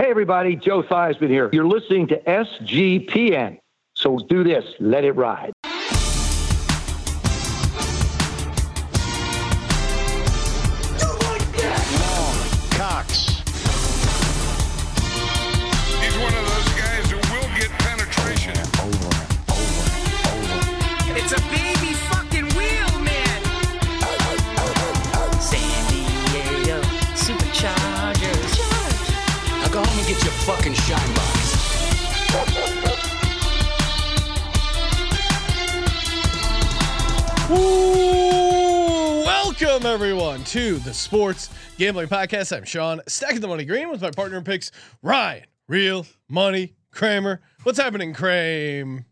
Hey, everybody, Joe Theismann here. You're listening to SGPN. So do this, let it ride. Get your fucking shine box. Welcome everyone to the Sports Gambling Podcast. I'm Sean, stacking the money green with my partner in picks, Ryan. Real money, Kramer. What's happening, Kramer?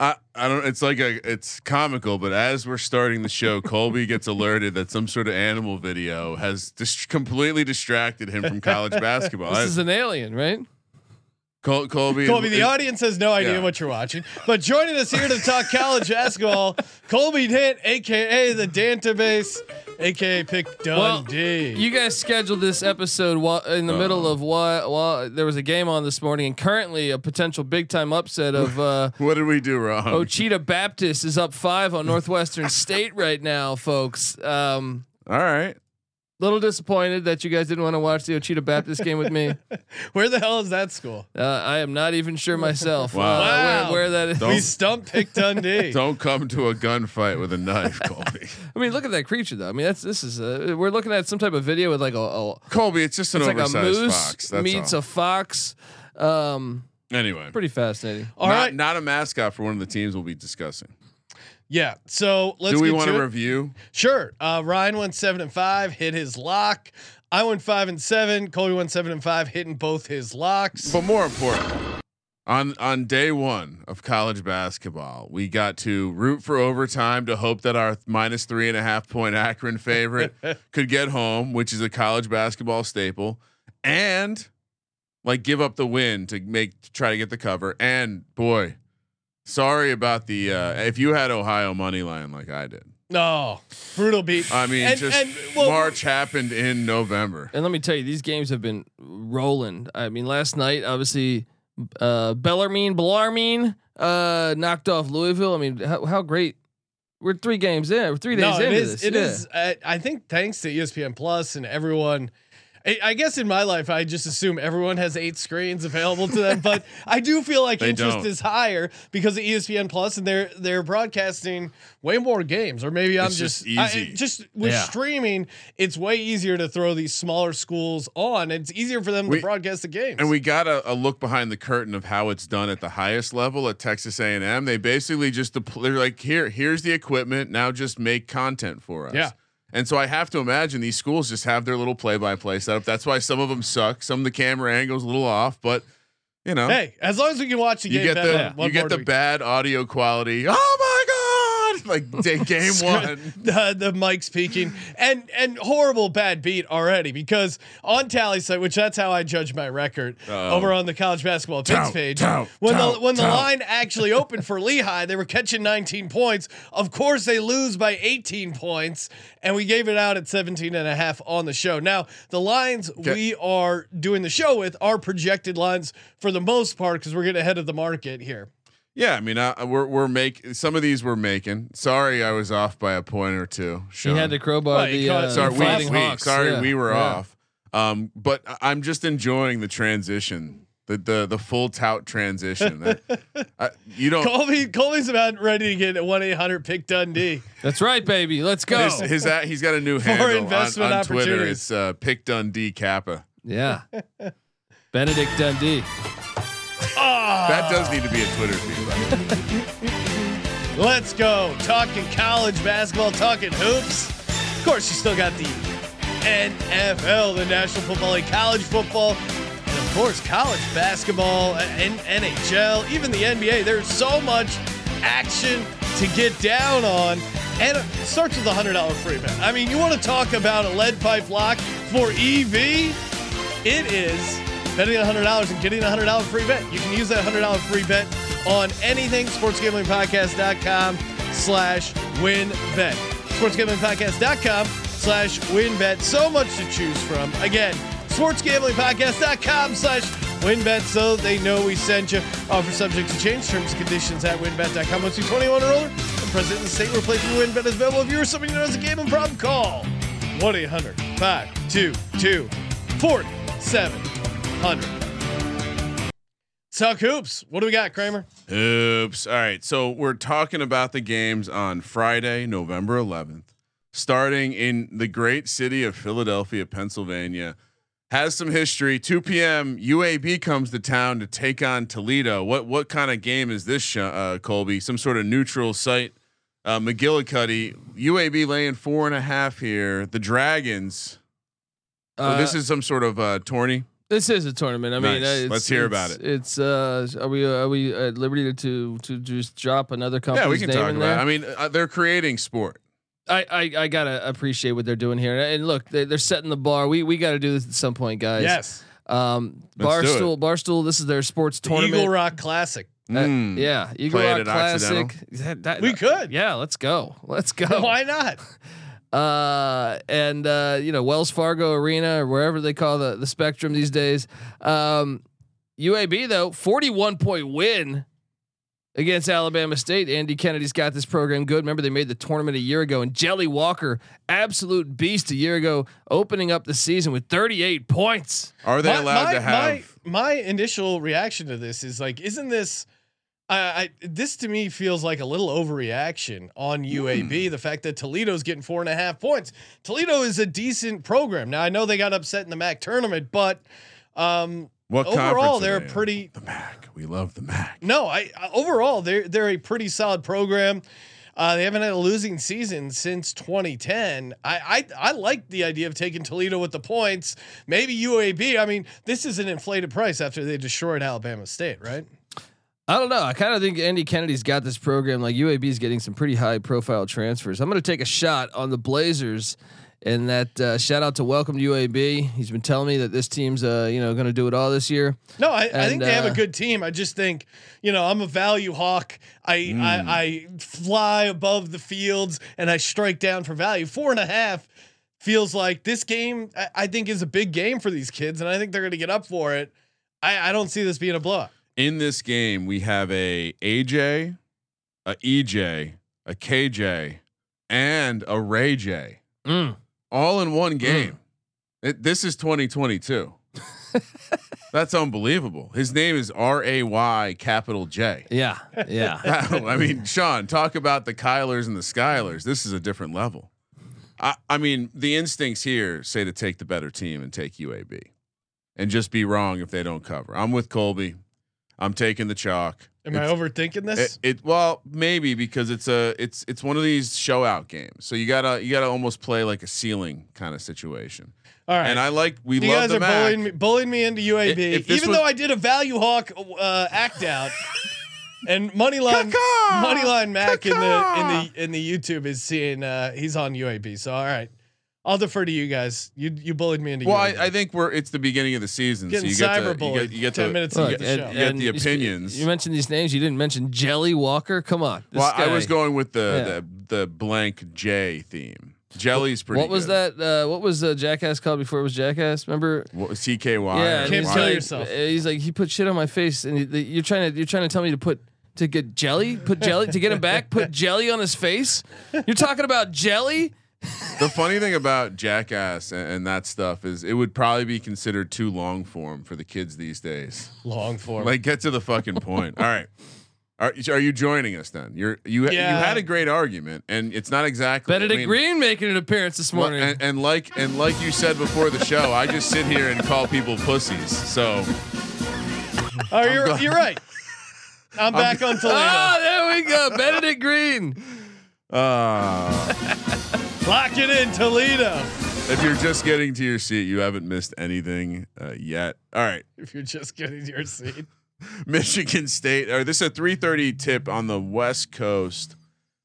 I, I don't. It's like a. It's comical, but as we're starting the show, Colby gets alerted that some sort of animal video has just completely distracted him from college basketball. This I- is an alien, right? Col- Colby. Colby, the it- audience has no idea Yeah. what you're watching, but joining us here to talk college basketball, Colby Dent, aka the Dantabase, aka Pick Dundee. You guys scheduled this episode while, in the middle of while, while there was a game on this morning, and currently a potential big time upset of uh, What did we do wrong? Ouachita Baptist is up five on Northwestern State right now, folks. Um, All right. Little disappointed that you guys didn't want to watch the Ouachita Baptist game with me. Where the hell is that school? Uh, I am not even sure myself Wow. uh, Wow. where, where that is. Don't- We stumped Pick Dundee. Don't come to a gunfight with a knife, Colby. I mean, look at that creature, though. I mean, that's this is uh, we're looking at some type of video with like a, a Colby, it's just an it's like a moose fox. That's meets all. a fox. Um, anyway, pretty fascinating. All not, right. not a mascot for one of the teams we'll be discussing. Yeah. So let's do we want to to it. review? Sure. Uh, Ryan went seven and five, hit his lock. I went five and seven. Colby went seven and five, hitting both his locks. But more important, on on day one of college basketball, we got to root for overtime to hope that our minus three and a half point Akron favorite could get home, which is a college basketball staple, and like give up the win to make to try to get the cover. And boy, sorry about the uh, if you had Ohio money line like I did. No, brutal beat. I mean, And- just and, well, March happened in November. And let me tell you, these games have been rolling. I mean, last night, obviously, uh, Bellarmine, Bellarmine, uh, knocked off Louisville. I mean, how, how great. We're three games in. We're three days no, into it is. this. It yeah. is. I, I think thanks to ESPN Plus and everyone. I, I guess in my life, I just assume everyone has eight screens available to them, but I do feel like They interest don't. is higher because of ESPN Plus, and they're they're broadcasting way more games. Or maybe I'm It's just I- easy. just with Yeah. streaming, it's way easier to throw these smaller schools on. It's easier for them We- to broadcast the games. And we got a, a look behind the curtain of how it's done at the highest level at Texas A&M. They basically just depl- they're like, here, here's the equipment. Now just make content for us. Yeah. And so I have to imagine these schools just have their little play-by-play setup. That's why some of them suck. Some of the camera angles a little off, but you know, hey, as long as we can watch the you game, get the what you get the bad audio quality. Oh my god! Like day, game one. the the mic speaking and and horrible bad beat already because on Tallysight which that's how I judge my record Uh-oh. over on the college basketball picks page tout, when tout, the when the line actually opened for Lehigh they were catching 19 points of course they lose by 18 points and we gave it out at 17 and a half on the show now the lines Okay. we are doing the show with are projected lines for the most part because we're getting ahead of the market here Yeah, I mean, uh, we're we're making some of these we're making. Sorry, I was off by a point or two. He had to crowbar Well, the uh, sorry, we, we- sorry, Yeah, we were yeah. off. Um, but I- I'm just enjoying the transition, the the the full tout transition. That- I- you don't. Colby, Colby's about ready to get a one eight hundred pick Dundee. That's right, baby. Let's go. His, his a- he's got a new handle on, investment on Twitter. It's uh, Pick Dundee Kappa. yeah. Benedict Dundee. That does need to be a Twitter feed. Let's go. Talking college basketball, talking hoops. Of course, you still got the NFL, the National Football League, college football, and of course, college basketball, uh, and NHL, even the NBA. There's so much action to get down on. And it starts with a $100 free bet. I mean, you want to talk about a lead pipe lock for EV? It is betting $100 and getting a $100 free bet. You can use that $100 free bet on anything. SportsGamblingPodcast.com slash win bet. SportsGamblingPodcast.com slash WynnBet. So much to choose from. Again, SportsGamblingPodcast.com slash WynnBet so they know we sent you. Offer subject to change. Terms and conditions at wynnbet.com. Once you're 21 or older, the president of the state playthrough WynnBet is available. If you or somebody who knows a gambling problem, call 1 800 522 4700. Talk hoops. What do we got, Kramer? Oops. All right. So we're talking about the games on Friday, November 11th, starting in the great city of Philadelphia, Pennsylvania. Has some history. 2 p.m. UAB comes to town to take on Toledo. What what kind of game is this, uh, Colby? Some sort of neutral site. Uh, McGillicuddy, UAB laying four and a half here. The Dragons. So Uh, this is some sort of uh, tourney. This is a tournament. I mean, Nice. uh, it's, Let's hear it's- about it. It's uh, are we are we at liberty to to just drop another company? Yeah, we can name talk about. there? It. I mean, uh, they're creating sport. I, I I gotta appreciate what they're doing here. And look, they, they're setting the bar. We we got to do this at some point, guys. Yes. Um, Let's do Barstool Barstool. This is their sports tournament. Eagle Rock Classic. Uh, Mm. yeah, Eagle Play Rock Classic. That- that- We could. Yeah, let's go. Let's go. Why not? uh, and uh, you know Wells Fargo Arena or wherever they call the the Spectrum these days. Um, UAB though, forty one point win against Alabama State. Andy Kennedy's got this program good. Remember they made the tournament a year ago, and Jelly Walker, absolute beast a year ago, opening up the season with thirty eight points. Are they My- allowed my, to have? my, my initial reaction to this is like, isn't this? I, I this to me feels like a little overreaction on UAB. Hmm. The fact that Toledo's getting four and a half points. Toledo is a decent program. Now I know they got upset in the MAC tournament, but um, what overall they're they pretty. The MAC. We love the MAC. No, I I- overall they're they're a pretty solid program. Uh, they haven't had a losing season since 2010. I, I I like the idea of taking Toledo with the points. Maybe UAB. I mean, this is an inflated price after they destroyed Alabama State, right? I don't know. I kind of think Andy Kennedy's got this program. Like UAB is getting some pretty high profile transfers. I'm going to take a shot on the Blazers, and that uh, shout out to Welcome to UAB. He's been telling me that this team's uh, you know going to do it all this year. No, I, I think And, they have a uh, good team. I just think, you know, I'm a value hawk. I, I I fly above the fields and I strike down for value. Four and a half feels like this game. I, I think is a big game for these kids, and I think they're going to get up for it. I, I don't see this being a blowout. In this game, we have a AJ, a EJ, a KJ, and a Ray J, Mm. all in one game. It, this is 2022. That's unbelievable. His name is R A Y capital J. Yeah, yeah. I mean, Sean, talk about the Kylers and the Skylers. This is a different level. I, I mean, the instincts here say to take the better team and take UAB, and just be wrong if they don't cover. I'm with Colby. I'm taking the chalk. Am I overthinking this? It, it well maybe because it's a it's it's one of these show out games. So you gotta you gotta almost play like a ceiling kind of situation. All right. And I like we you love guys the are Mac. bullying me, bullying me into UAB, if even was- though I did a value hawk uh, act out. And moneyline, moneyline Mac in the in the in the YouTube is seeing uh, he's on UAB. So all right, I'll defer to you guys. You you bullied me into Well, I, I think we're it's the beginning of the season, Getting so you get to you cyberbullied get, you get 10 to minutes you into get, the show. you get the opinions. You mentioned these names. You didn't mention Jelly Walker. Come on. This well, I was going with the Yeah. the the blank J theme. Jelly's pretty. What was good. that? Uh, what was uh, Jackass called before it was Jackass? Remember? What, CKY. Yeah, or and Can't he's kill like, yourself. He's like, he put shit on my face, and he, the, you're trying to you're trying to tell me to put to get jelly, put jelly to get him back, put jelly on his face. You're talking about jelly The funny thing about Jackass and, and that stuff is it would probably be considered too long form for the kids these days. Long form. Like, get to the fucking point. All right. Are, are you joining us then? You're you you had a great argument, and it's not exactly. Benedict I mean, Green making an appearance this morning. and, and like and like you said before the show, I just sit here and call people pussies. So oh, you're you're right. I'm back on Toledo. oh, there we go. Benedict Green. uh, Lock it in, Toledo. if you're just getting to your seat, you haven't missed anything uh, yet. All right. If you're just getting to your seat. Michigan State. Or this is a 3:30 tip on the West Coast.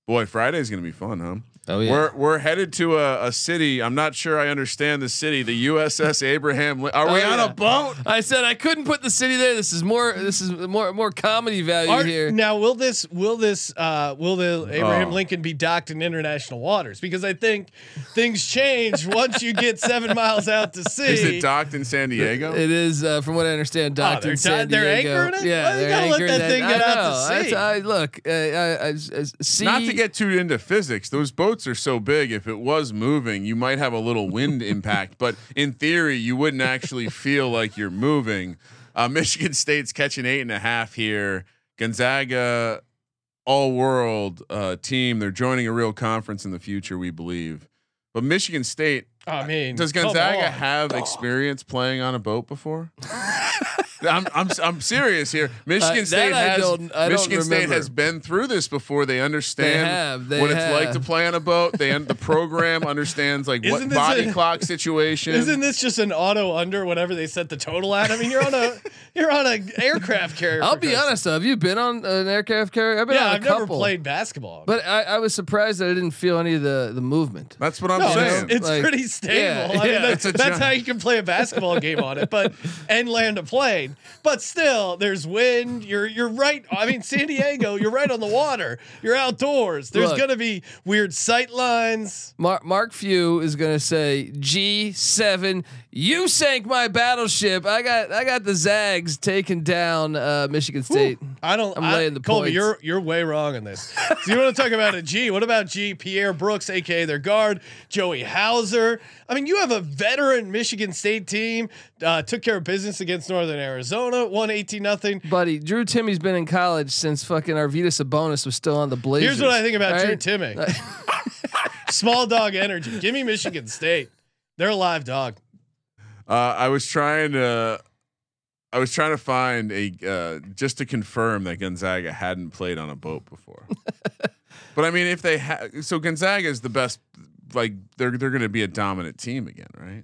Boy, Friday's gonna be fun, huh? Oh yeah. We're we're headed to a, a city. I'm not sure I understand the city. The USS Abraham. Lin- Are we Oh, on yeah. a boat? I said I couldn't put the city there. This is more. This is more more comedy value Are- here. now, will this will this uh, will the Abraham Oh. Lincoln be docked in international waters? Because I think things change once you get seven miles out to sea. Is it docked in San Diego? It is, uh, from what I understand, docked they're in San do- they're Diego. anchoring it? Yeah, Well, you they're gotta let anchoring that thing get I out to know. That's- sea. I, look, uh, I, I, I, see, Not to get too into physics, those boats are so big. If it was moving, you might have a little wind impact, but in theory, you wouldn't actually feel like you're moving. Uh, Michigan State's catching eight and a half here. Gonzaga, all world uh, team. They're joining a real conference in the future, we believe. But Michigan State, I mean, does Gonzaga have experience playing on a boat before? I'm, I'm I'm serious here. Michigan Uh, State has don't- Michigan State has been through this before. They understand have, they what it's like to play on a boat. They un- the program understands like what Isn't this body a- clock situation. Isn't this just an auto under whatever they set the total at? I mean, you're on a you're on an aircraft carrier. I'll be Christ's honest. though. Have you been on an aircraft carrier? I've been Yeah, on a I've couple. never played basketball. But I, I was surprised that I didn't feel any of the the movement. That's what I'm no, saying. it's, it's Like, pretty stable. yeah, I mean, yeah. that's, It's that's gi- how you can play a basketball game on it, but and land a plane. But still, there's wind. You're you're right. I mean, San Diego, you're right on the water. You're outdoors. There's Look. gonna be weird sight lines. Mark Mark Few is going to say G seven. You sank my battleship. I got I got the Zags taking down uh, Michigan State. I don't. I'm I, laying the Colby, points. you're you're way wrong on this. So you want to talk about a G? What about G? Pierre Brooks, aka their guard, Joey Hauser. I mean, you have a veteran Michigan State team. Uh, took care of business against Northern Arizona. Won eighteen nothing. Buddy, Drew Timme's been in college since fucking Arvydas Sabonis was still on the Blazers. Here's what I think about All Drew? Timme. Small dog energy. Give me Michigan State. They're a live dog. Uh, I was trying to, I was trying to find a uh, just to confirm that Gonzaga hadn't played on a boat before. but I mean, if they had, so Gonzaga is the best. Like they're they're going to be a dominant team again, right?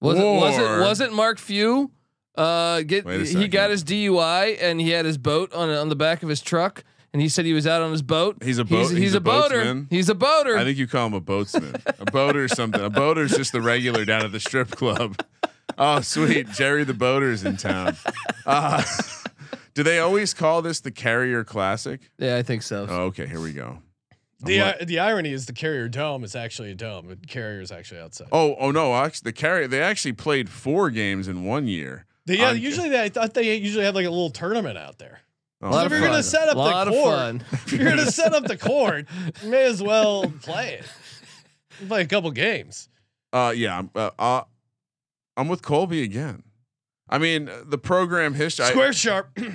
Was it was it Or- wasn't Mark Few? Uh, get a he got his DUI and he had his boat on on the back of his truck and he said he was out on his boat. He's a boat- He's, he's a boater. boatsman? He's a boater. I think you call him a boatsman, a boater or something. A boater is just the regular down at the strip club. Oh, sweet, Jerry the boater's in town. Uh, do they always call this the Carrier Classic? yeah, I think so. Oh, okay, here we go. The I'm uh, the irony is the Carrier Dome is actually a dome. The Carrier is actually outside. Oh, oh no! Actually, the Carrier they actually played four games in one year. They- yeah, on- usually they, I thought they usually have like a little tournament out there. Oh, a lot So if you're fun. gonna set up the court, if you're gonna set up the court, may as well play it. Play a couple games. Uh, yeah, I'm, uh, uh, I'm with Colby again. I mean, the program history. I- Square sharp.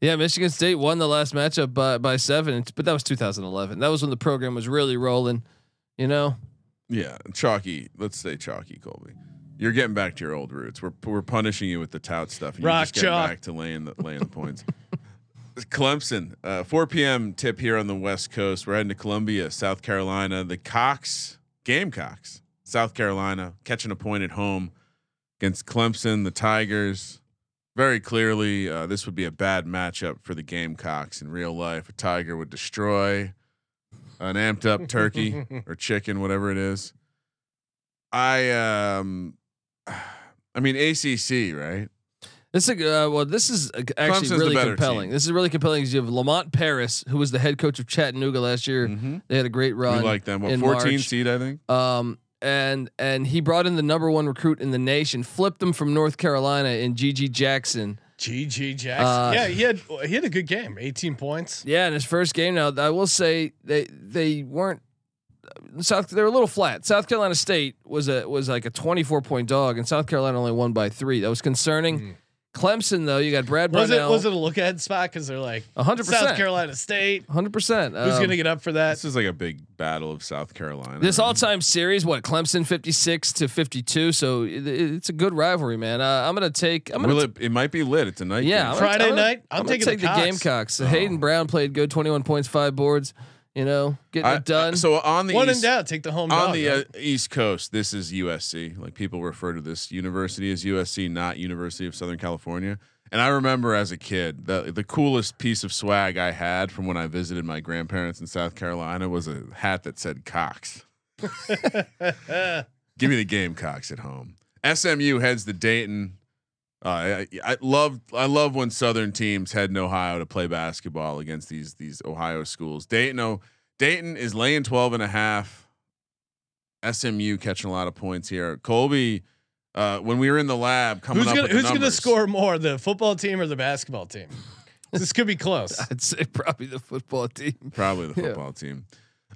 Yeah, Michigan State won the last matchup by by seven, but that was 2011. That was when the program was really rolling. You know, Yeah, chalky. Let's say chalky, Colby. You're getting back to your old roots. We're we're punishing you with the tout stuff. And you're Rock just getting chalk. back to laying the laying the points. Clemson, uh, 4 p.m. tip here on the West Coast. We're heading to Columbia, South Carolina. The Cox Gamecocks, South Carolina, catching a point at home against Clemson. The Tigers. Very clearly, uh, this would be a bad matchup for the Gamecocks in real life. A tiger would destroy an amped up turkey or chicken, whatever it is. I um, I mean ACC, right? this is uh, well, this is actually Clemson's really compelling. team. This is really compelling because you have Lamont Paris, who was the head coach of Chattanooga last year. Mm-hmm. They had a great We run. like them. What 14 March. seed, I think. Um, and and he brought in the number one recruit in the nation, flipped him from North Carolina in GG Jackson. GG Jackson. Uh, yeah, he had he had a good game. 18 points. Yeah, in his first game. Now I will say they they weren't South they're a little flat. South Carolina State was a was like a 24 point dog, and South Carolina only won by three. That was concerning. Clemson though, you got Brad Was it was it a look ahead spot? Because they're like 100%. South Carolina State. 100. percent Who's gonna get up for that? This is like a big battle of South Carolina. This all time series? What Clemson 56 to 52. So it, it's a good rivalry, man. Uh, I'm gonna take. I'm gonna Will it, it might be lit. It's a night. Yeah, game. Friday gonna, I'm gonna- night? I'm I'm, gonna taking take the the, Cox. Gamecocks. Hayden Brown played good, 21 points, five boards. You know, getting I- it done. So on the One east, in doubt, take the home on dog. the right? uh, East Coast, this is USC. Like people refer to this university as USC, not University of Southern California. And I remember as a kid, the the coolest piece of swag I had from when I visited my grandparents in South Carolina was a hat that said Cox. Give me the Gamecocks at home. SMU heads to Dayton. Uh, I, I love I love when Southern teams head in Ohio to play basketball against these these Ohio schools. Dayton, oh, Dayton is laying 12 and a half. SMU catching a lot of points here. Colby, uh, when we were in the lab coming who's up gonna who's gonna score more, the football team or the basketball team? This could be close. I'd say probably the football team. Probably the Yeah. football team.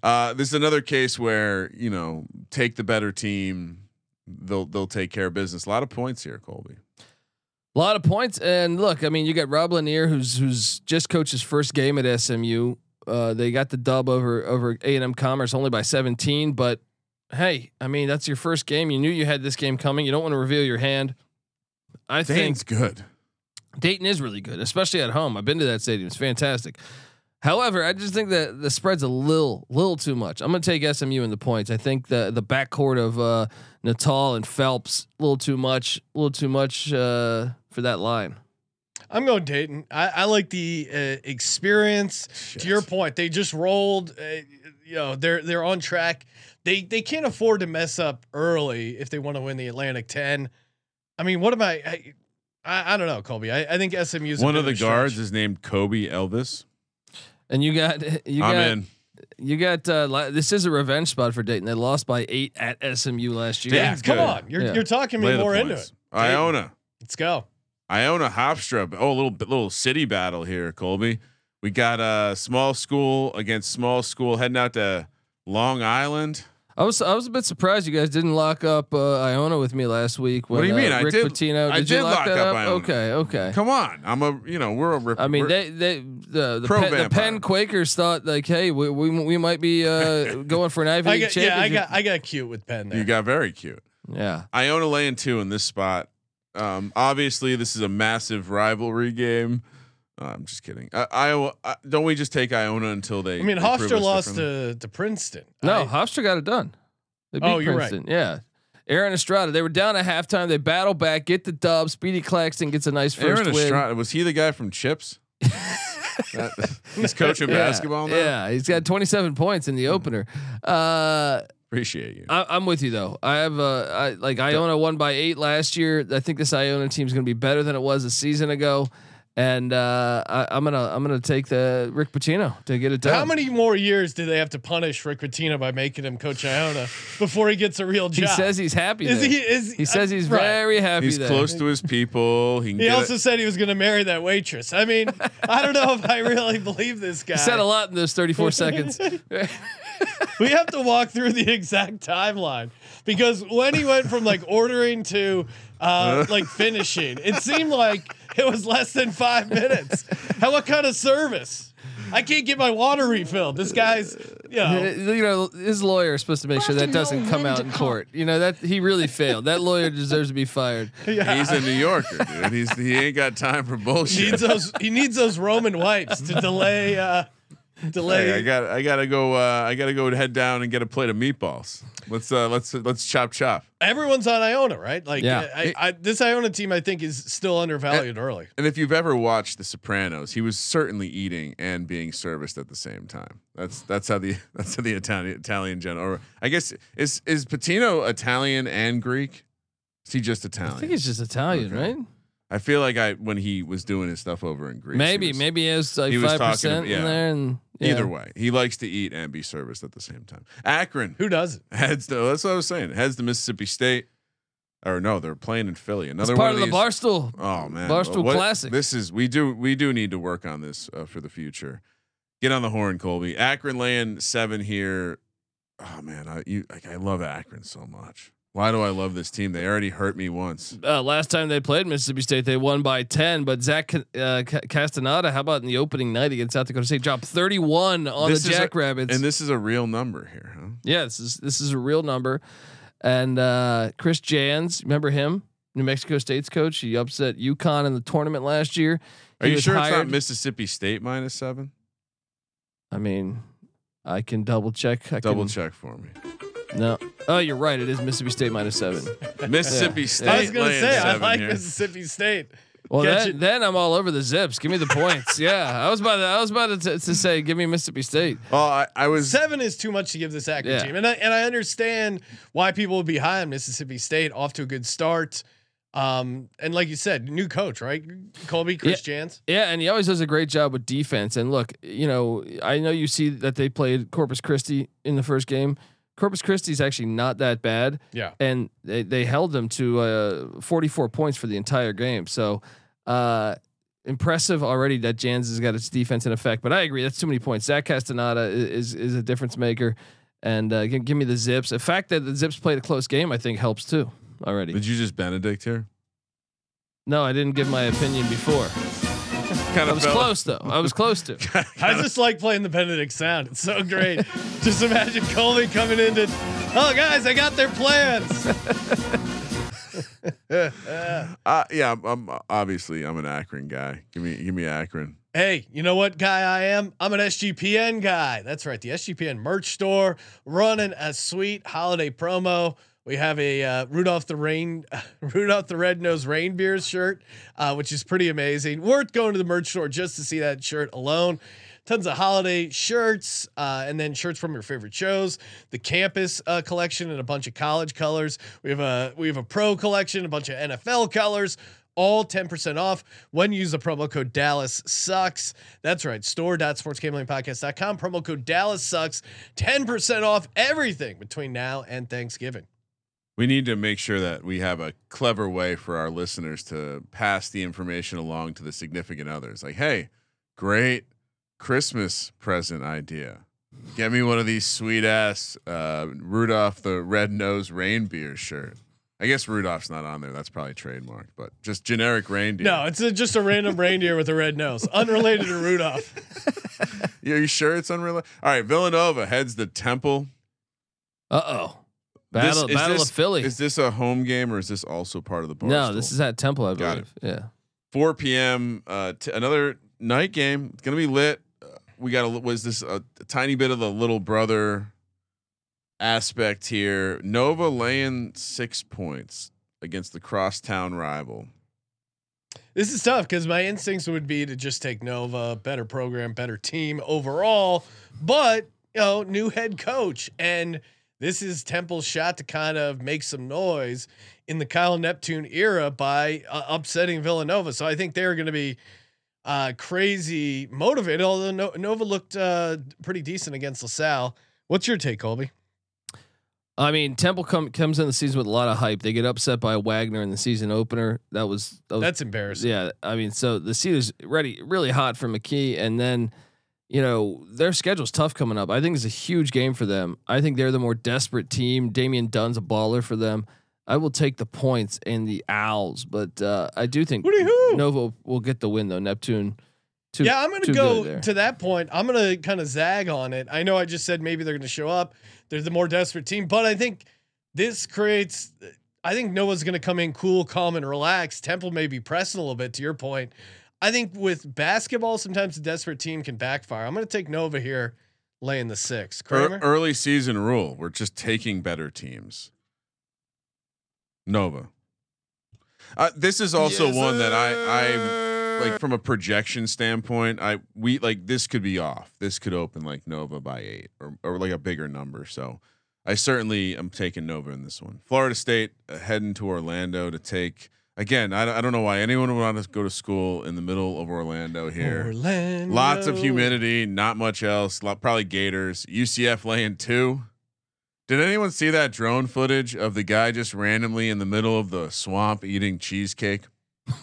Uh, this is another case where you know take the better team. They'll they'll take care of business. A lot of points here, Colby. A lot of points, and look, I mean, you got Rob Lanier, who's who's just coached his first game at SMU. Uh, they got the dub over over A and M Commerce only by 17, but hey, I mean, that's your first game. You knew you had this game coming. You don't want to reveal your hand. I think Dayton's think good. Dayton is really good, especially at home. I've been to that stadium; it's fantastic. However, I just think that the spread's a little, little too much. I'm going to take SMU in the points. I think the the backcourt of uh, Nutall and Phelps a little too much, a little too much uh, for that line. I'm going Dayton. I, I like the uh, experience. To your point, they just rolled. Uh, you know, they're they're on track. They they can't afford to mess up early if they want to win the Atlantic 10. I mean, what am I? I, I, I don't know, Colby. I, I think SMU is One of the guards is named Kobe Elvis. And you got you I'm got in. You got uh, li- this is a revenge spot for Dayton. They lost by eight at SMU last year. Dayton's come good. on. You're Yeah. you're talking me the more into points. it. Iona. Let's go. Iona Hofstra. Oh, a little little city battle here, Colby. We got a small school against small school heading out to Long Island. I was I was a bit surprised you guys didn't lock up uh, Iona with me last week. What do you when, mean? uh, I did- Pitino. I Did, you did lock lock that up up? Iona. Okay, okay. Come on, I'm a you know we're a rip. I mean, they they the the, Pro Penn, the. Penn Quakers thought like, hey, we we, we might be uh, going for an Ivy League got, yeah, I got I got cute with Penn there. you got very cute. yeah. Iona laying two in this spot. Um, obviously, this is a massive rivalry game. Uh, I'm just kidding. Uh, Iowa, uh, don't we just take Iona until they? I mean, Hofstra lost to to Princeton. No, I- Hofstra got it done. They beat Oh, you're right. Yeah. Aaron Estrada. They were down at halftime. They battle back, get the dub. Speedy Claxton gets a nice first Aaron win. Estrada was he the guy from CHiPs? That- he's coaching Yeah, basketball now. Yeah, he's got 27 points in the opener. Uh, Appreciate you. I, I'm with you though. I have uh, I like Iona won by eight last year. I think this Iona team is going to be better than it was a season ago, and uh, I, I'm gonna I'm gonna take the Rick Pitino to get it done. How many more years do they have to punish Rick Pitino by making him coach Iona before he gets a real job? He says he's happy. is there. he? Is He says he's right. very happy. He's there. close to his people. He He also it. said he was going to marry that waitress. I mean, I don't know if I really believe this guy. He said a lot in those 34 seconds. we have to walk through the exact timeline because when he went from like ordering to uh, like finishing, it seemed like it was less than five minutes. How what kind of service? I can't get my water refilled. This guy's, you know, you know, his lawyer is supposed to make sure that doesn't come out in court. You know that he really failed. That lawyer deserves to be fired. He's a New Yorker, dude. He's he ain't got time for bullshit. needs those. He needs those Roman wipes to delay. Uh, delay. Hey, I got I gotta go. Uh, I gotta go head down and get a plate of meatballs. Let's uh, let's let's chop chop. Everyone's on Iona, right? Like, Yeah. I, I, this Iona team, I think, is still undervalued early. And if you've ever watched The Sopranos, he was certainly eating and being serviced at the same time. That's that's how the that's how the Italian Italian general. Or I guess is is Pitino Italian and Greek? Is he just Italian? I think he's just Italian, Okay. right? I feel like I when he was doing his stuff over in Greece. he Maybe, was- maybe he has like he was five talking percent to- yeah. in there, and yeah. Either way, he likes to eat and be serviced at the same time. Akron Who doesn't? heads to that's what I was saying. Heads to Mississippi State. Or no, they're playing in Philly. It's Another part one of of the Barstool. Oh man, Barstool What- Classic. This is we do we do need to work on this uh, for the future. Get on the horn, Colby. Akron laying seven here. oh man, I you like I love Akron so much. Why do I love this team? They already hurt me once. Uh, last time they played Mississippi State, they won by ten. But Zach uh, Castaneda, how about in the opening night against South Dakota State, dropped thirty-one on This the a- Jackrabbits. And this is a real number here, huh? yeah, this is this is a real number. And uh, Chris Jans, remember him, New Mexico State's coach? He upset UConn in the tournament last year. Are you sure it's not Mississippi State minus seven? I mean, I can double check. I Double can, check for me. No. Oh, you're right. It is Mississippi State minus seven. Mississippi Yeah. State. I was gonna laying say I seven like here. Mississippi State. Well, Catch then, it. then I'm all over the zips. Give me the points. yeah, I was about to, I was about to, to say, give me Mississippi State. Well, I, I was Seven is too much to give this Akron Yeah. team, and I, and I understand why people would be high on Mississippi State, off to a good start. Um, and like you said, new coach, right? Colby Chris Jans. Yeah, and he always does a great job with defense. And look, you know, I know you see that they played Corpus Christi in the first game. Corpus Christi is actually not that bad, Yeah, and they, they held them to uh, 44 points for the entire game. So, uh, impressive already that Jans has got its defense in effect. But I agree, that's too many points. Zach Castaneda i- is is a difference maker. And uh, give, give me the Zips. The fact that the Zips played a close game, I think, helps too. Already. Did you just Benedict here? No, I didn't give my opinion before. Kind I was close though. I was close to. I just like playing the Benedict sound. It's so great. just imagine Colby coming into, oh guys, I got their plans. Uh, yeah, I'm, I'm obviously I'm an Akron guy. Give me give me Akron. Hey, you know what guy I am? I'm an SGPN guy. That's right. The SGPN merch store running a sweet holiday promo. We have a uh, Rudolph the Rain, Rudolph the Red Nose Reindeer shirt, uh, which is pretty amazing. Worth going to the merch store just to see that shirt alone. Tons of holiday shirts, uh, and then shirts from your favorite shows. The campus uh, collection and a bunch of college colors. We have a we have a pro collection, a bunch of NFL colors all 10% off when you use the promo code Dallas sucks. That's right. Store.sportsgamblingpodcast.com. Promo code Dallas sucks. 10% off everything between now and Thanksgiving. We need to make sure that we have a clever way for our listeners to pass the information along to the significant others. Like, hey, great Christmas present idea. Get me one of these sweet ass uh, Rudolph the Red Nose Reindeer shirt. I guess Rudolph's not on there. That's probably trademarked, but just generic reindeer. No, it's a, just a random reindeer with a red nose, unrelated to Rudolph. Are you sure it's unrelated? All right, Villanova heads the Temple. Uh oh. This- Battle is Battle this- of Philly. Is this a home game or is this also part of the bar? no, this is at Temple, I Got believe. Yeah. 4 p.m. Uh, t- another night game. It's gonna be lit. Uh, we got a was this a, a tiny bit of the little brother aspect here. Nova laying six points against the crosstown rival. This is tough because my instincts would be to just take Nova, better program, better team overall, but you know, new head coach, and this is Temple's shot to kind of make some noise in the Kyle Neptune era by uh, upsetting Villanova. So I think they're going to be uh, crazy motivated. Although no- Nova looked uh, pretty decent against LaSalle. What's your take, Colby? I mean, Temple come, comes in the season with a lot of hype. They get upset by Wagner in the season opener. That was, that was That's embarrassing. yeah. I mean, so the seat is ready, really hot for McKie, and then you know their schedule's tough coming up. I think it's a huge game for them. I think they're the more desperate team. Damian Dunn's a baller for them. I will take the points and the Owls, but uh, I do think. Nova will get the win though. Neptune. Too, yeah, I'm going to go to that point. I'm going to kind of zag on it. I know I just said maybe they're going to show up. They're the more desperate team, but I think this creates. I think Noah's going to come in cool, calm, and relaxed. Temple may be pressing a little bit. To your point, I think with basketball, sometimes a desperate team can backfire. I'm going to take Nova here, laying the six. Ear- Kramer, early season rule. We're just taking better teams. Nova. Uh, this is also one that I I like from a projection standpoint. I we like this could be off. This could open like Nova by eight or or like a bigger number. So I certainly am taking Nova in this one. Florida State uh, heading to Orlando to take again. I, don't- I don't know why anyone would want to go to school in the middle of Orlando here. Orlando. Lots of humidity, not much else. Lot, probably Gators. UCF laying two. Did anyone see that drone footage of the guy just randomly in the middle of the swamp eating cheesecake?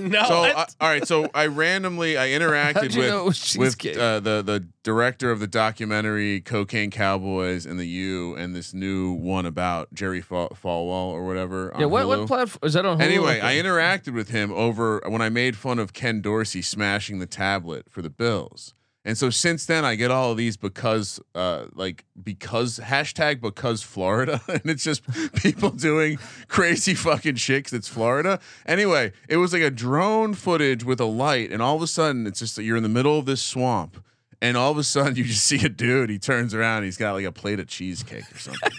No. So uh, all right, so I randomly I interacted with know it was with uh, the the director of the documentary Cocaine Cowboys and the U and this new one about Jerry Fa- Falwell or whatever. yeah, what Hulu. what platform is that on? Hulu? Anyway, I interacted with him over when I made fun of Ken Dorsey smashing the tablet for the Bills. And so since then I get all of these because uh like because hashtag because Florida and it's just people doing crazy fucking shit 'cause it's Florida. Anyway, it was like a drone footage with a light and all of a sudden it's just that you're in the middle of this swamp and all of a sudden you just see a dude he turns around he's got like a plate of cheesecake or something.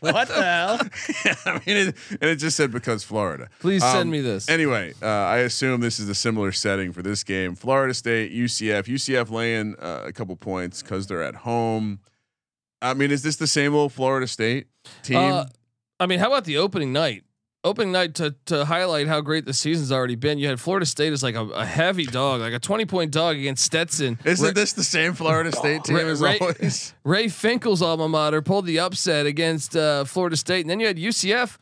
What the hell? yeah, I mean, it, and it just said because Florida. Please send Um, me this. Anyway, uh, I assume this is a similar setting for this game. Florida State, UCF, UCF laying uh, a couple points because they're at home. I mean, is this the same old Florida State team? Uh, I mean, how about the opening night? Opening night to to highlight how great the season's already been. You had Florida State as like a, a heavy dog, like a twenty point dog against Stetson. Isn't Ray, this the same Florida State team Ray- as Ray- always? Ray Finkle's alma mater pulled the upset against uh, Florida State, and then you had UCF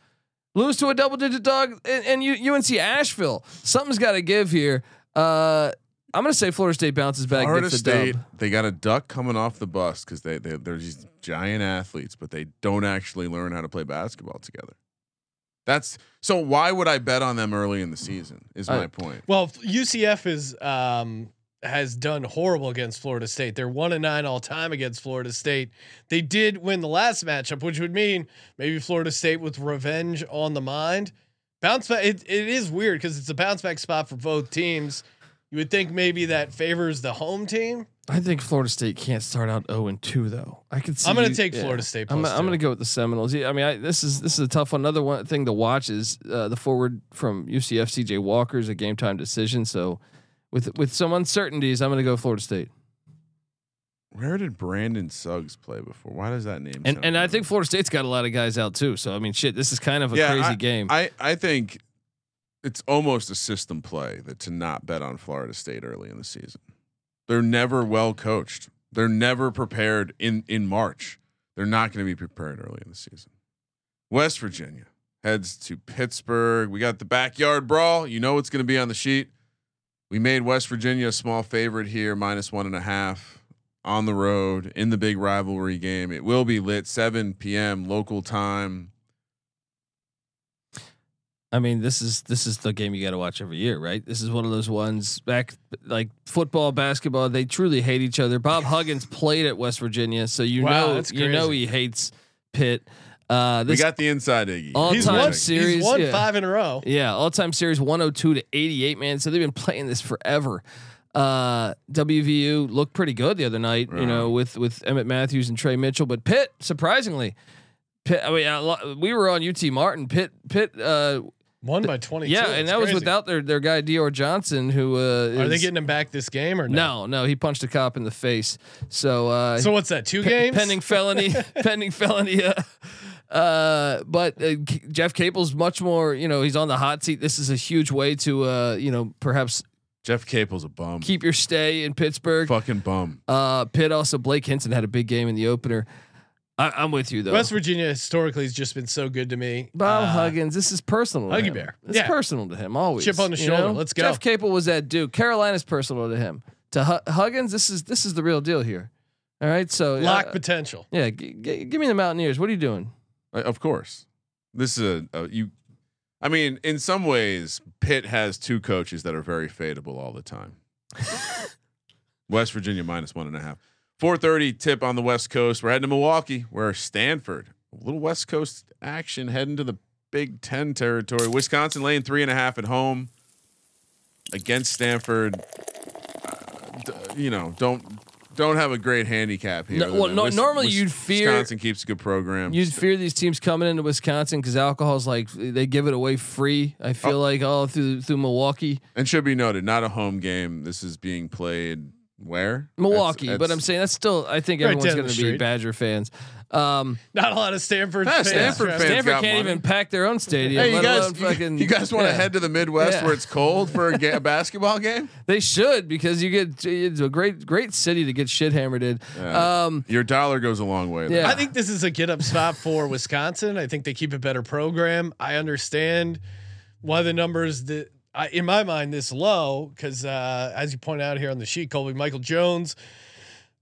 lose to a double digit dog and, and UNC Asheville. Something's got to give here. Uh, I'm gonna say Florida State bounces back. Florida State, dub. they got a duck coming off the bus because they, they they're these giant athletes, but they don't actually learn how to play basketball together. That's so. Why would I bet on them early in the season? Is I- my point. Well, UCF is um, has done horrible against Florida State. They're one and nine all time against Florida State. They did win the last matchup, which would mean maybe Florida State with revenge on the mind. Bounce back. It, it is weird because it's a bounce back spot for both teams. You would think maybe that favors the home team. I think Florida State can't start out 0 and 2 though. I could see I'm gonna you- take Florida State I'm, I'm gonna go with the Seminoles. Yeah, I mean, I, this is this is a tough one. Another one thing to watch is uh, the forward from UCF, CJ Walker, is a game time decision. So, with with some uncertainties, I'm gonna go Florida State. Where did Brandon Suggs play before? Why does that name? And sound and I think Florida State's got a lot of guys out too. So I mean, shit, this is kind of a crazy I, game. I I think it's almost a system play that to not bet on Florida State early in the season. They're never well coached. They're never prepared in in March. They're not going to be prepared early in the season. West Virginia heads to Pittsburgh. We got the backyard brawl. You know what's going to be on the sheet. We made West Virginia a small favorite here, minus one and a half on the road in the big rivalry game. It will be lit 7 p.m. local time. I mean, this is this is the game you got to watch every year, right? This is one of those ones back like football, basketball. They truly hate each other. Bob Huggins played at West Virginia, so you Wow, know you know he hates Pitt. Uh, We got the inside Iggy. All He's time won, series, he's won yeah. five in a row. Yeah, all time series 102 to 88, man. So they've been playing this forever. Uh, WVU looked pretty good the other night, you know, with with Emmett Matthews and Tre Mitchell. But Pitt, surprisingly, Pitt. I mean, a lo- we were on UT Martin. Pitt, Pitt. Uh, Won by twenty. yeah, and It's that was without their their guy Dior Johnson, who uh, Are they getting him back this game or no? No, no, he punched a cop in the face. So, uh, So what's that? Two pe- games? pending felony, pending felony. Uh, uh, but uh, K- Jeff Capel's much more. You know, he's on the hot seat. This is a huge way to, uh, you know, perhaps Jeff Capel's a bum. keep your stay in Pittsburgh. fucking bum. Uh, Pitt also Blake Hinson had a big game in the opener. I, I'm with you though. West Virginia historically has just been so good to me. Bob Uh, Huggins, this is personal. to Huggy him. Bear. It's Yeah. personal to him always. Chip on the shoulder. know? Let's go. Jeff Capel was at Duke. Carolina's personal to him. To Hu- Huggins, this is this is the real deal here. All right, so Lock uh, potential. yeah, g- g- give me the Mountaineers. What are you doing? Uh, Of course, this is a, a you. I mean, in some ways, Pitt has two coaches that are very fadeable all the time. West Virginia minus one and a half. Four thirty tip on the West Coast. We're heading to Milwaukee, where Stanford, a little West Coast action, heading to the Big Ten territory. Wisconsin laying three and a half at home against Stanford. Uh, d- you know, don't don't have a great handicap here. No, well, no- Wis- normally Wis- you'd fear- Wisconsin keeps a good program. You'd fear these teams coming into Wisconsin because alcohol's like they give it away free. I feel Oh. like all through through Milwaukee, And should be noted, not a home game. This is being played where? Milwaukee. That's- but I'm saying that's still. I think Right everyone's going to be. Badger fans. Um, Not a lot of Stanford Yeah, fans. Stanford fans Stanford can't money. even pack their own stadium. Hey, you guys, alone you, fucking, you guys want to yeah. head to the Midwest Yeah. where it's cold for a, ga- a basketball game? They should because you get it's a great great city to get shit hammered in. Yeah. Um, Your dollar goes a long way. there. Yeah. I think this is a get up spot for Wisconsin. I think they keep a better program. I understand why the numbers that I, in my mind this low because uh, as you point out here on the sheet, Colby Michael Jones,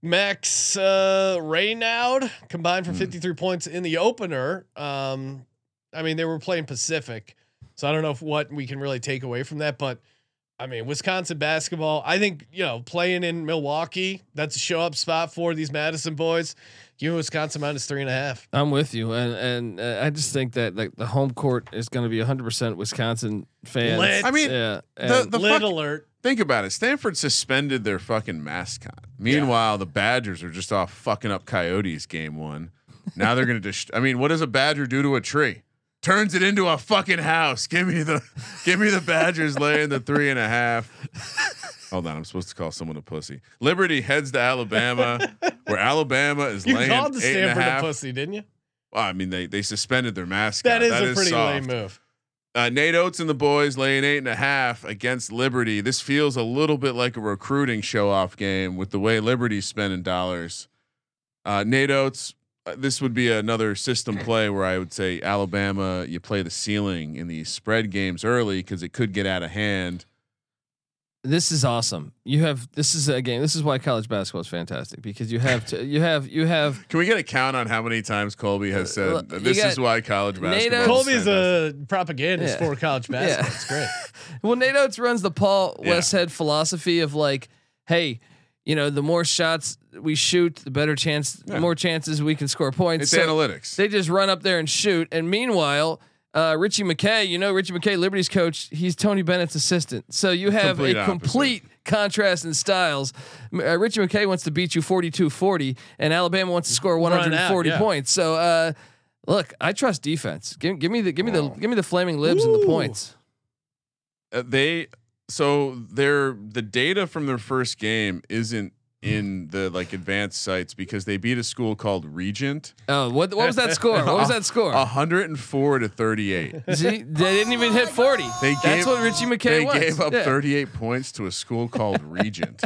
Max uh, Raynaud combined for 53 points in the opener. Um, I mean, they were playing Pacific, so I don't know if what we can really take away from that, but I mean, Wisconsin basketball. I think you know playing in Milwaukee, that's a show up spot for these Madison boys. Give me Wisconsin minus three and a half. I'm with you, and and uh, I just think that like the home court is going to be 100 percent Wisconsin fans. Lit. I mean, yeah, the, and- the Lit fuck- alert. think about it. Stanford suspended their fucking mascot. Meanwhile, the Badgers are just off fucking up Coyotes game one. Now they're gonna. Dist- I mean, what does a Badger do to a tree? Turns it into a fucking house. Give me the, give me the Badgers laying the three and a half. Hold on, I'm supposed to call someone a pussy. Liberty heads to Alabama, where Alabama is laying a. You laying called the eight and a Stanford a, pussy, didn't you? Well, I mean, they they suspended their mascot. That is a pretty soft. lame move. Uh, Nate Oats and the boys laying eight and a half against Liberty. This feels a little bit like a recruiting show off game with the way Liberty's spending dollars. Uh, Nate Oats, uh, this would be another system play where I would say Alabama, you play the ceiling in these spread games early because it could get out of hand. This is awesome. You have this is a game. This is why college basketball is fantastic because you have to, you have you have Can we get a count on how many times Colby has said this is why college Nate basketball? Oats- Colby's a propagandist Yeah. for college basketball. Yeah. It's great. well, Nate runs the Paul Yeah. Westhead philosophy of like, hey, you know, the more shots we shoot, the better chance, the more chances we can score points. It's So analytics. They just run up there and shoot. And meanwhile, uh, Ritchie McKay, you know, Ritchie McKay, Liberty's coach, he's Tony Bennett's assistant. So you have Complete a opposite. complete contrast in styles. Uh, Ritchie McKay wants to beat you 42 40, and Alabama wants to score Run out, 140 yeah. points. So, uh, look, I trust defense. Give, give me the, give me the, give me the flaming libs and the points. Uh, they so their the data from their first game isn't in the like advanced sites because they beat a school called Regent. Oh, what, what was that score? What was that score? 104 to 38. See, they didn't even hit 40. They That's what Ritchie McKay They wants. gave up Yeah. 38 points to a school called Regent.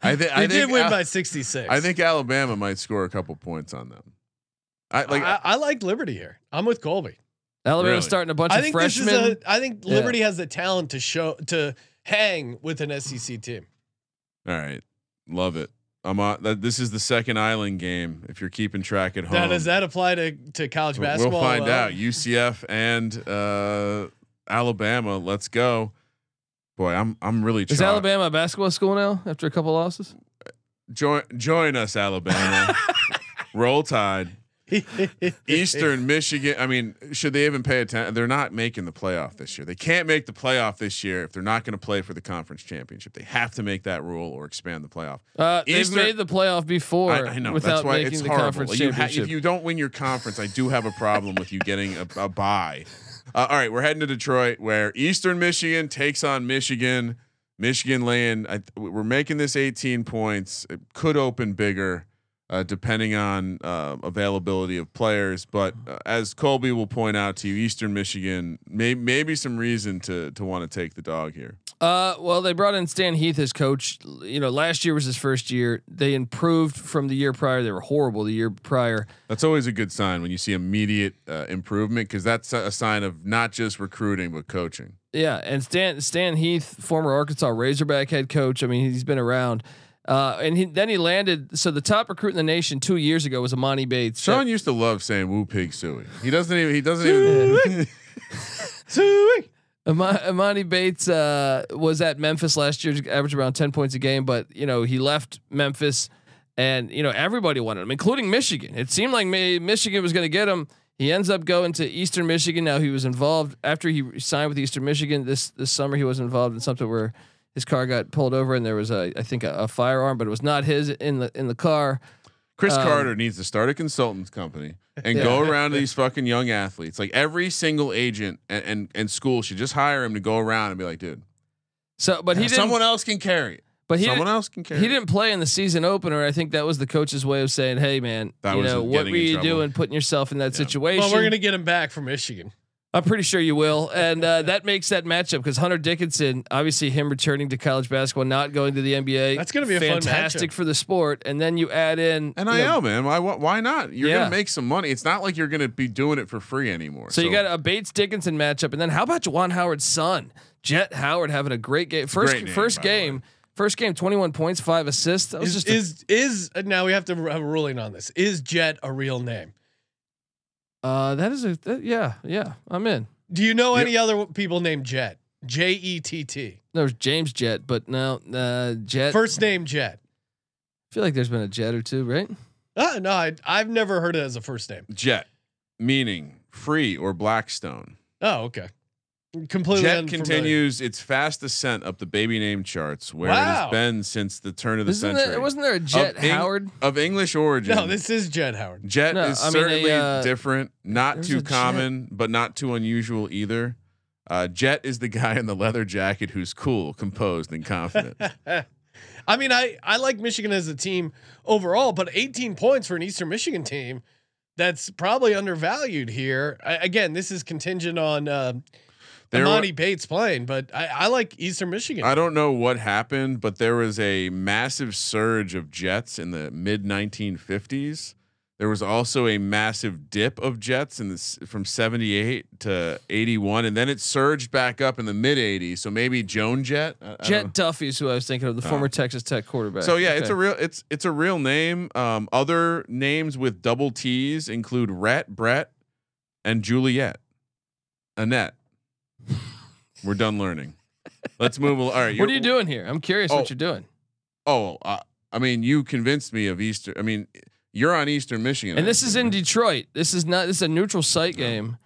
I, thi- They I did win Al- by 66. I think Alabama might score a couple points on them. I like I, I like Liberty here. I'm with Colby. Alabama's Really? starting a bunch I of think freshmen. this is a. I think Yeah. Liberty has the talent to show to hang with an SEC team. all right. Love it. I'm on that this is the second island game if you're keeping track at home. Now, does that apply to to college basketball? We'll find as well? out. UCF and uh, Alabama. Let's go. Boy, I'm I'm really is chalk- Alabama a basketball school now after a couple losses? Join join us, Alabama. Roll Tide. Eastern Michigan. I mean, should they even pay attention? They're not making the playoff this year. They can't make the playoff this year if they're not going to play for the conference championship. They have to make that rule or expand the playoff. Uh, they've made the playoff before I, I know without that's why making it's the horrible. conference You ha- championship. if you don't win your conference, I do have a problem with you getting a, a bye. Uh, all right, we're heading to Detroit, where Eastern Michigan takes on Michigan. Michigan laying. I, we're making this 18 points. It could open bigger, uh, depending on uh, availability of players. But uh, as Colby will point out to you, Eastern Michigan may, maybe some reason to to want to take the dog here. Uh, well, they brought in Stan Heath as coach. You know, last year was his first year. They improved from the year prior. They were horrible the year prior. That's always a good sign when you see immediate uh, improvement because that's a, a sign of not just recruiting but coaching. Yeah, and Stan Stan Heath, former Arkansas Razorback head coach. I mean, he's been around. Uh, and he, then he landed. So the top recruit in the nation two years ago was Emoni Bates. Sean used to love saying "Woo Pig Suey." He doesn't even. He doesn't even. Ama- Emoni Bates uh, was at Memphis last year, averaged around ten points a game. But you know he left Memphis, and you know everybody wanted him, including Michigan. It seemed like Michigan was going to get him. He ends up going to Eastern Michigan. Now he was involved after he signed with Eastern Michigan this this summer. He was involved in something where his car got pulled over and there was a I think a, a firearm, but it was not his in the in the car. Chris Um, Carter needs to start a consultants company and go around to these fucking young athletes. Like every single agent and, and and school should just hire him to go around and be like, dude, So, but he someone else can carry it. but he someone didn't, else can carry. He it. didn't play in the season opener. I think that was the coach's way of saying, "Hey, man, That you was know what were you trouble. doing, putting yourself in that situation?" Well, we're gonna get him back from Michigan. I'm pretty sure you will, and uh, that makes that matchup because Hunter Dickinson, obviously him returning to college basketball, not going to the NBA. That's gonna be a fantastic matchup. for the sport. And then you add in NIL, you know, man. Why? Why not? You're Yeah. gonna make some money. It's not like you're gonna be doing it for free anymore. So, you got a Bates Dickinson matchup, and then how about Juwan Howard's son, Jett Howard, having a great game. First great name, first by the way. game, first game, 21 points, five assists. That was Is just a- is, is now we have to have a ruling on this. Is Jet a real name? Uh, that is a that, yeah yeah. I'm in. Do you know Yep. any other people named Jet? J E T T. There's James Jett, but no uh, Jet. First name Jet. I feel like there's been a Jet or two, right? Uh, no, I, I've never heard it as a first name. Jet, meaning free or Blackstone. Oh, okay. Completely. Jet unfamiliar. continues its fast ascent up the baby name charts, where it has been since the turn of the Isn't century. there, wasn't there a Jet Of Eng- Howard? of English origin. No, this is Jett Howard. Jet No, is I mean, a, certainly uh, different, not too a Jet. common, but not too unusual either. Uh, Jet is the guy in the leather jacket who's cool, composed, and confident. I mean, I I like Michigan as a team overall, but 18 points for an Eastern Michigan team, that's probably undervalued here. I, again, this is contingent on uh, There Emoni Bates playing, but I, I like Eastern Michigan. I don't know what happened, but there was a massive surge of Jets in the mid 1950s. There was also a massive dip of Jets in this from 78 to 81, and then it surged back up in the mid 80s. So maybe Joan Jett. I- I. Jett Duffy is who I was thinking of, the former Texas Tech quarterback. So yeah, it's a real it's it's a real name. Um, other names with double T's include Rhett, Brett, and Juliet, Annette. We're done learning. Let's move. All right. What are you're- doing here? I'm curious Oh. what you're doing. Oh, uh, I mean, you convinced me of Easter. I mean, you're on Eastern Michigan, And this is in? Detroit. This is not. This is a neutral site game.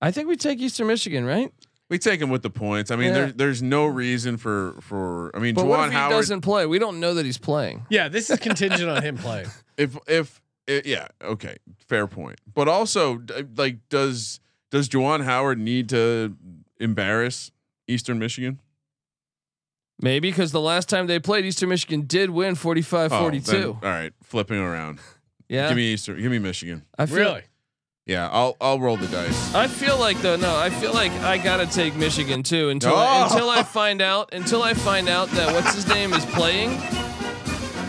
I think we take Eastern Michigan, right? We take him with the points. I mean, Yeah. there's there's no reason for for. I mean, But what if he Howard. doesn't play? We don't know that he's playing. yeah, this is contingent on him playing. if if i- yeah, okay, fair point. But also, like, does does Juwan Howard need to embarrass Eastern Michigan? Maybe because the last time they played, Eastern Michigan did win 45 Oh, 42. then- all right, flipping around. yeah. Give me Eastern. Give me Michigan. I feel, Really? Yeah, I'll I'll roll the dice. I feel like though, no, I feel like I gotta take Michigan too until Oh. until I find out until I find out that what's his name is playing.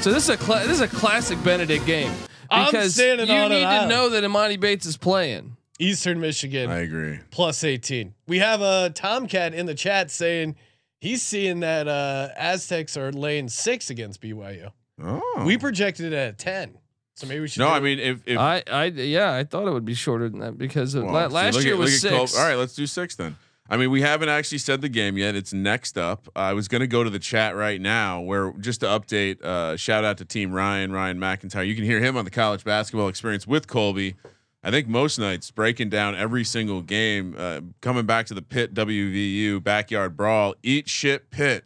So this is a cla- this is a classic Benedict game I'm because you on need to island. know that Emoni Bates is playing. Eastern Michigan I agree. plus 18. We have a Tomcat in the chat saying he's seeing that uh, Aztecs are laying six against BYU. Oh, We projected it at 10. So maybe we should. no. I mean, if if I I yeah, I thought it would be shorter than that because of, Well, la- last look year at- was look Col- six. All right, let's do six then. I mean, we haven't actually said the game yet. It's next up. I was going to go to the chat right now, where just to update, uh, shout out to Team Ryan, Ryan McIntyre. You can hear him on the college basketball experience with Colby. I think most nights breaking down every single game, uh, coming back to the Pitt WVU backyard brawl. Eat shit Pitt.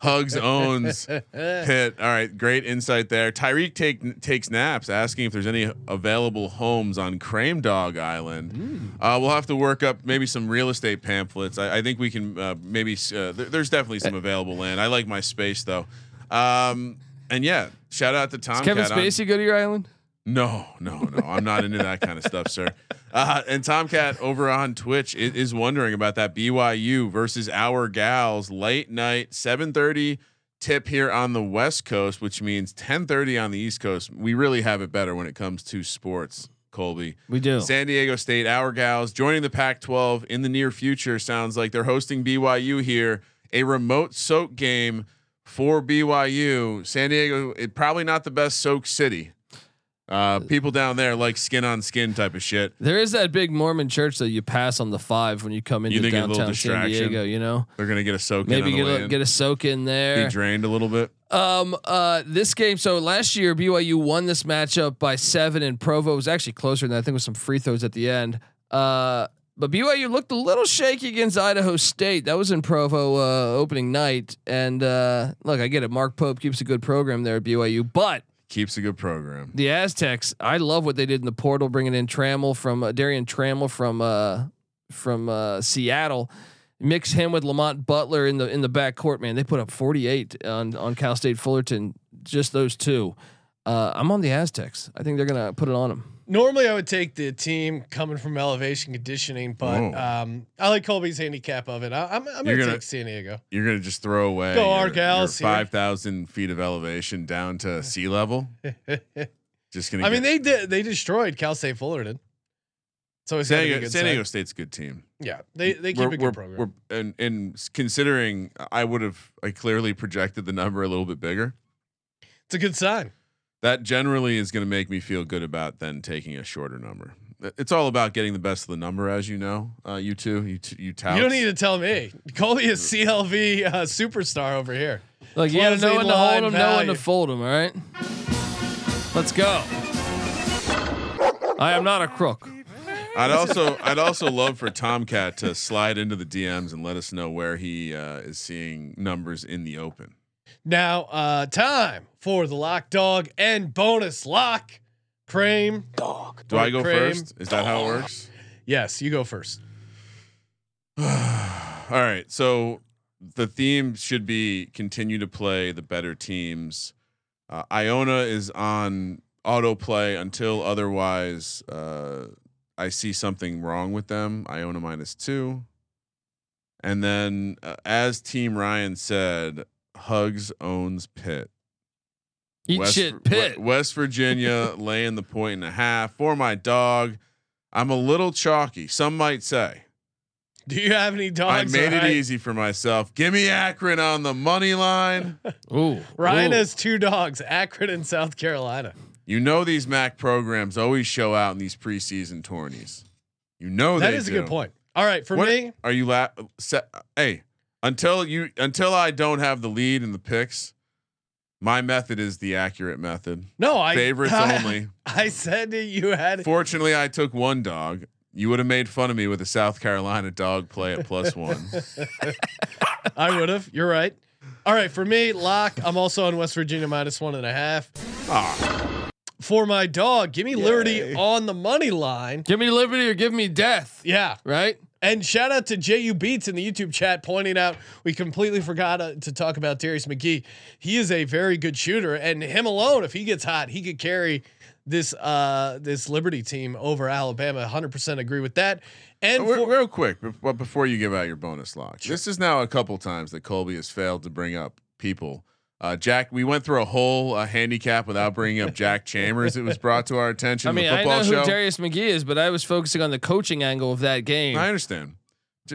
Hugs owns Pitt. All right, great insight there. Tyreek take takes naps, asking if there's any available homes on Crame Dog Island. Uh, we'll have to work up maybe some real estate pamphlets. I, I think we can uh, maybe. Uh, there, there's definitely some available land. I like my space though. Um, and yeah, shout out to Tom. Kevin Spacey go to your island? No, no, no. I'm not into that kind of stuff, sir. Uh, and Tomcat over on Twitch i- is wondering about that BYU versus our gals late night 7:30 tip here on the West Coast, which means 10:30 on the East Coast. We really have it better when it comes to sports, Colby. We do. San Diego State, our gals joining the Pac-12 in the near future. Sounds like they're hosting BYU here, a remote soak game for BYU. San Diego, it probably not the best soak city. Uh, people down there like skin on skin type of shit. There is that big Mormon church that you pass on the five when you come into You think a little downtown San? Diego. You know, They're gonna get a soak maybe in get a, get a soak in there. be drained a little bit. Um, uh, this game. So last year BYU won this matchup by seven, and Provo was actually closer than that. I think with some free throws at the end. Uh, but BYU looked a little shaky against Idaho State. That was in Provo uh, opening night. And uh, look, I get it. Mark Pope keeps a good program there at BYU, but Keeps a good program. the Aztecs, I love what they did in the portal, bringing in Trammell from uh, Darrion Trammell from uh, from uh, Seattle. Mix him with Lamont Butler in the in the back court. Man, they put up 48 on on Cal State Fullerton. Just those two. Uh, I'm on the Aztecs. I think they're gonna put it on them. Normally, I would take the team coming from elevation conditioning, but um, I like Colby's handicap of it. I, I'm, I'm gonna, gonna- take San Diego. You're gonna just throw away Go your, your five thousand feet of elevation down to sea level. just gonna. I mean, they did. They destroyed Cal State Fullerton. So it's San gotta be Diego, San Diego. State's a good team. Yeah, they they keep we're, a good we're, program. we're and, and considering I would have I clearly projected the number a little bit bigger. it's a good sign. That generally is going to make me feel good about then taking a shorter number. It's all about getting the best of the number, as you know. Uh, you two, you t- you touts. You don't need to tell me. Colby is CLV uh, superstar over here. Like you gotta know Closing when to hold line them, know when to fold them. All right, let's go. I am not a crook. I'd also I'd also love for Tomcat to slide into the DMs and let us know where he uh, is seeing numbers in the open. Now, uh, time for the lock dog and bonus lock. Cream. Dog. Do I go Cream. first? Is that how it works? Yes, you go first. All right. So the theme should be continue to play the better teams. Uh, Iona is on autoplay until otherwise uh, I see something wrong with them. Iona minus two. And then, uh, as Team Ryan said, Hugs owns Pitt. Eat West, shit, We- Pitt. West Virginia laying the point and a half for my dog. I'm a little chalky. Some might say. Do you have any dogs? I made it Ryan? easy for myself. Give me Akron on the money line. Ooh, Ryan ooh. has two dogs, Akron and South Carolina. You know these MAC programs always show out in these preseason tourneys. You know That they is a good point. All right, for What- me, are you la- set, Hey, until you until I don't have the lead in the picks, my method is the accurate method. no, I Favorites I, only. I said that you had Fortunately, I took one dog. You would have made fun of me with a South Carolina dog play at plus one. I would have. You're right. All right, for me, lock. I'm also on West Virginia minus one and a half. Ah, For my dog, give me Liberty on the money line. Give me liberty or give me death. Yeah, Right? And shout out to JU Beats in the YouTube chat pointing out we completely forgot uh, to talk about Darius McGhee. He is a very good shooter, and him alone, if he gets hot, he could carry this uh this Liberty team over Alabama. 100% agree with that. And real, for, real quick, but before you give out your bonus lock, this is now a couple times that Colby has failed to bring up people. Uh, Jack, we went through a whole uh, handicap without bringing up Jack Chambers. It was brought to our attention. I mean, the I football know show. who Darius McGhee is, but I was focusing on the coaching angle of that game. I understand.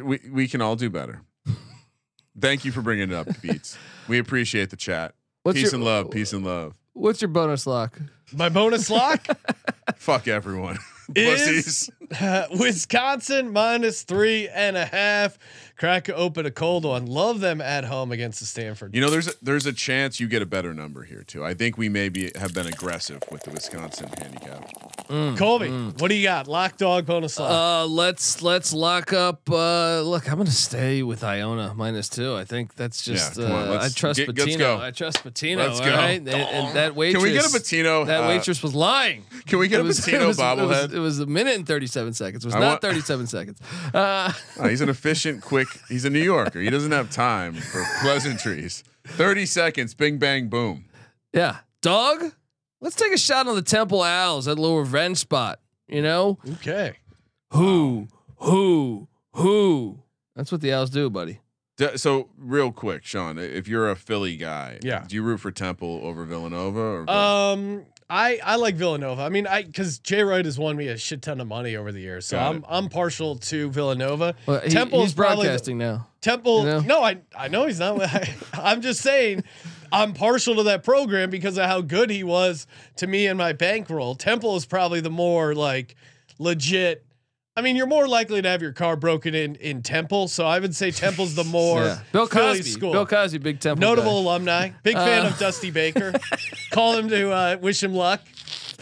We we can all do better. Thank you for bringing it up, Beats. We appreciate the chat. What's peace your- and love. Peace and love. What's your bonus lock? my bonus lock Fuck everyone. is Pussies. Wisconsin minus three and a half. Crack open a cold one. Love them at home against the Stanford. You know, there's a, there's a chance you get a better number here too. I think we maybe have been aggressive with the Wisconsin handicap. Colby, what do you got? Lock dog bonus lock. Uh, let's let's lock up. Uh, look, I'm gonna stay with Iona minus two. I think that's just. come on, uh, I let's trust get- let's Pitino. go. I trust Pitino. Let's all go. right? And, and that waitress. Can we get a Pitino? That uh, waitress was lying. Can we get It a was- Pitino it was, It bobblehead? was, it was a minute and 37 seconds. It was I not want- 37 seconds. Uh, Oh, he's an efficient, quick. He's a New Yorker. He doesn't have time for pleasantries. Thirty seconds, bing bang boom. yeah, dog. Let's take a shot on the Temple Owls at little revenge spot. You know okay. who, who, who. That's what the Owls do, buddy. D- So real quick, Sean, if you're a Philly guy, Yeah. do you root for Temple over Villanova? Or Um, I I like Villanova. I mean, I because Jay Wright has won me a shit ton of money over the years, so Got I'm it. I'm partial to Villanova. Well, he, Temple he's is probably the- broadcasting now. Temple. You know? No, I I know he's not. I, I'm just saying. I'm partial to that program because of how good he was to me and my bankroll. Temple is probably the more like legit. I mean, you're more likely to have your car broken in in Temple, so I would say Temple's the more Yeah. Bill Philly Cosby. school. Bill Cosby, big Temple. Notable guy. alumni. Big fan Uh, of Dusty Baker. Call him to uh, wish him luck.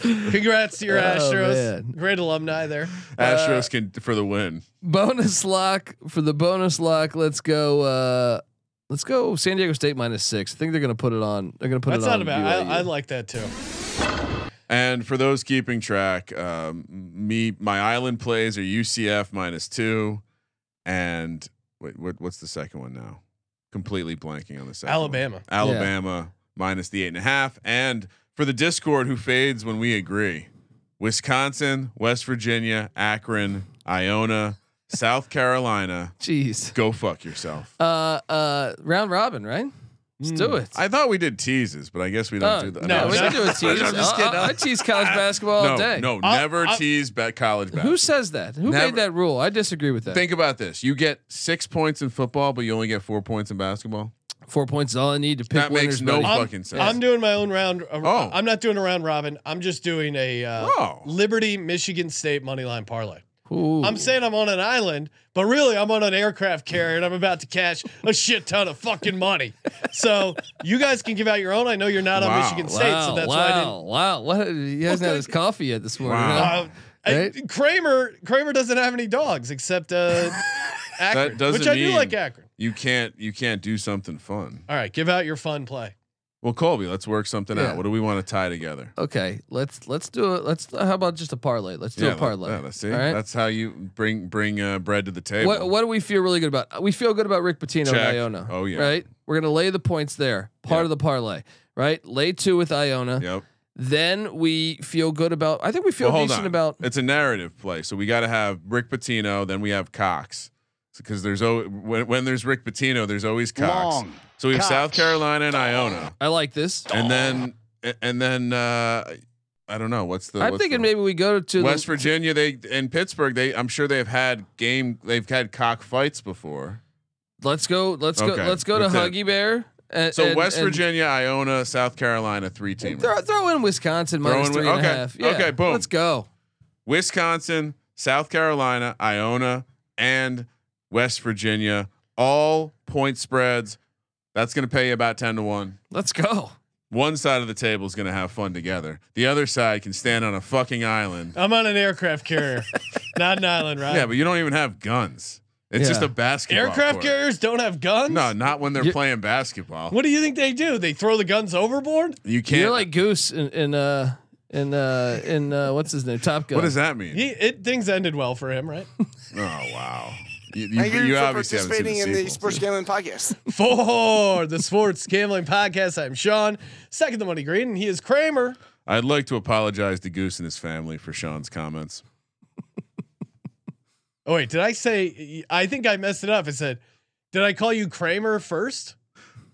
Congrats to your Oh, Astros. man. Great alumni there. Astros can for the win. bonus lock for the bonus lock. Let's go. Uh, let's go. San Diego State minus six. I think they're gonna put it on. They're gonna put That's it on. That's not a bad. I, I like that too. And for those keeping track, um, me my island plays are UCF minus two, and wait, what, what's the second one now? Completely blanking on the second. one. Alabama. Alabama minus the eight and a half, and for the Discord who fades when we agree. Wisconsin, West Virginia, Akron, Iona, South Carolina. Jeez. Go fuck yourself. Uh, uh, round robin, right? Let's do it. I thought we did teases, but I guess we don't Oh, do that. no, we don't do a tease. I'm just I- kidding. I, I tease college basketball all no, day. no, I'll- never I'll- tease bet college basketball. Who says that? Who Never- made that rule? I disagree with that. Think about this: you get six points in football, but you only get four points in basketball. Four points is all I need to pick That makes winners. no buddy. I'm, fucking sense. I'm doing my own round. Uh, Oh. I'm not doing a round robin. I'm just doing a uh, Oh. Liberty Michigan State money line parlay. Ooh. I'm saying I'm on an island, but really I'm on an aircraft carrier and I'm about to cash a shit ton of fucking money. So you guys can give out your own. I know you're not on Wow. Michigan State, so that's wow, why I didn't. wow. What? He hasn't had his coffee yet this morning. Wow. huh? Uh, Right? Kramer Kramer doesn't have any dogs except uh, Akron, doesn't which I do like Akron. You can't. You can't do something fun. All right, give out your fun play. Well, Colby, let's work something Yeah. out. What do we want to tie together? Okay, let's let's do it. Let's. How about just a parlay? Let's do a parlay. yeah, let's see. All right. That's how you bring bring uh, bread to the table. What what do we feel really good about? We feel good about Rick Pitino Check. and Iona. Oh, yeah. Right. We're gonna lay the points there. Part Yep. of the parlay. Right. Lay two with Iona. Yep. Then we feel good about. I think we feel Well, decent on. about. It's a narrative play, so we got to have Rick Pitino. Then we have Cox, because there's always when, when there's Rick Pitino, there's always Cox. Long. So we have Cox. South Carolina and Iona, I like this. and then and then uh, I don't know what's the. I'm what's thinking the- maybe we go to West the, Virginia. They in Pittsburgh. They I'm sure they've had game. They've had cock fights before. Let's go. Let's go. Let's go to that's it. Huggy Bear. And, So and- West and Virginia, Iona, South Carolina, three teams. Throw, throw in Wisconsin Throw minus in three Wi- and a okay, half. Yeah, okay, boom. Let's go. Wisconsin, South Carolina, Iona, and West Virginia, all point spreads. That's going to pay you about 10 to 1. Let's go. One side of the table is going to have fun together. The other side can stand on a fucking island. I'm on an aircraft carrier, not an island, right? Yeah, but you don't even have guns. It's Yeah. just a basketball. aircraft court. carriers don't have guns. No, not when they're You- playing basketball. What do you think they do? They throw the guns overboard? You can't. You're like Goose in, in uh in uh in uh what's his name? Top Gun. what does that mean? He it things ended well for him, right? oh wow. You, you, Thank you, you for obviously haven't seen participating the in the. Sports Gambling Podcast. For the Sports Gambling Podcast, I'm Sean, second the money green, and he is Kramer. I'd like to apologize to Goose and his family for Sean's comments. Oh wait, did I say? I think I messed it up. I said, did I call you Kramer first?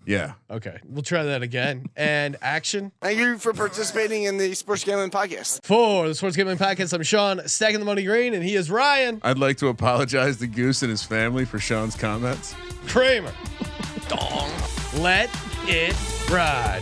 Yeah. Okay, we'll try that again. And action Thank you for participating in the Sports Gambling Podcast. for the Sports Gambling Podcast. I'm Sean, second the money green, and he is Ryan I'd like to apologize to Goose and his family for Sean's comments. Kramer. Dong. Let it ride.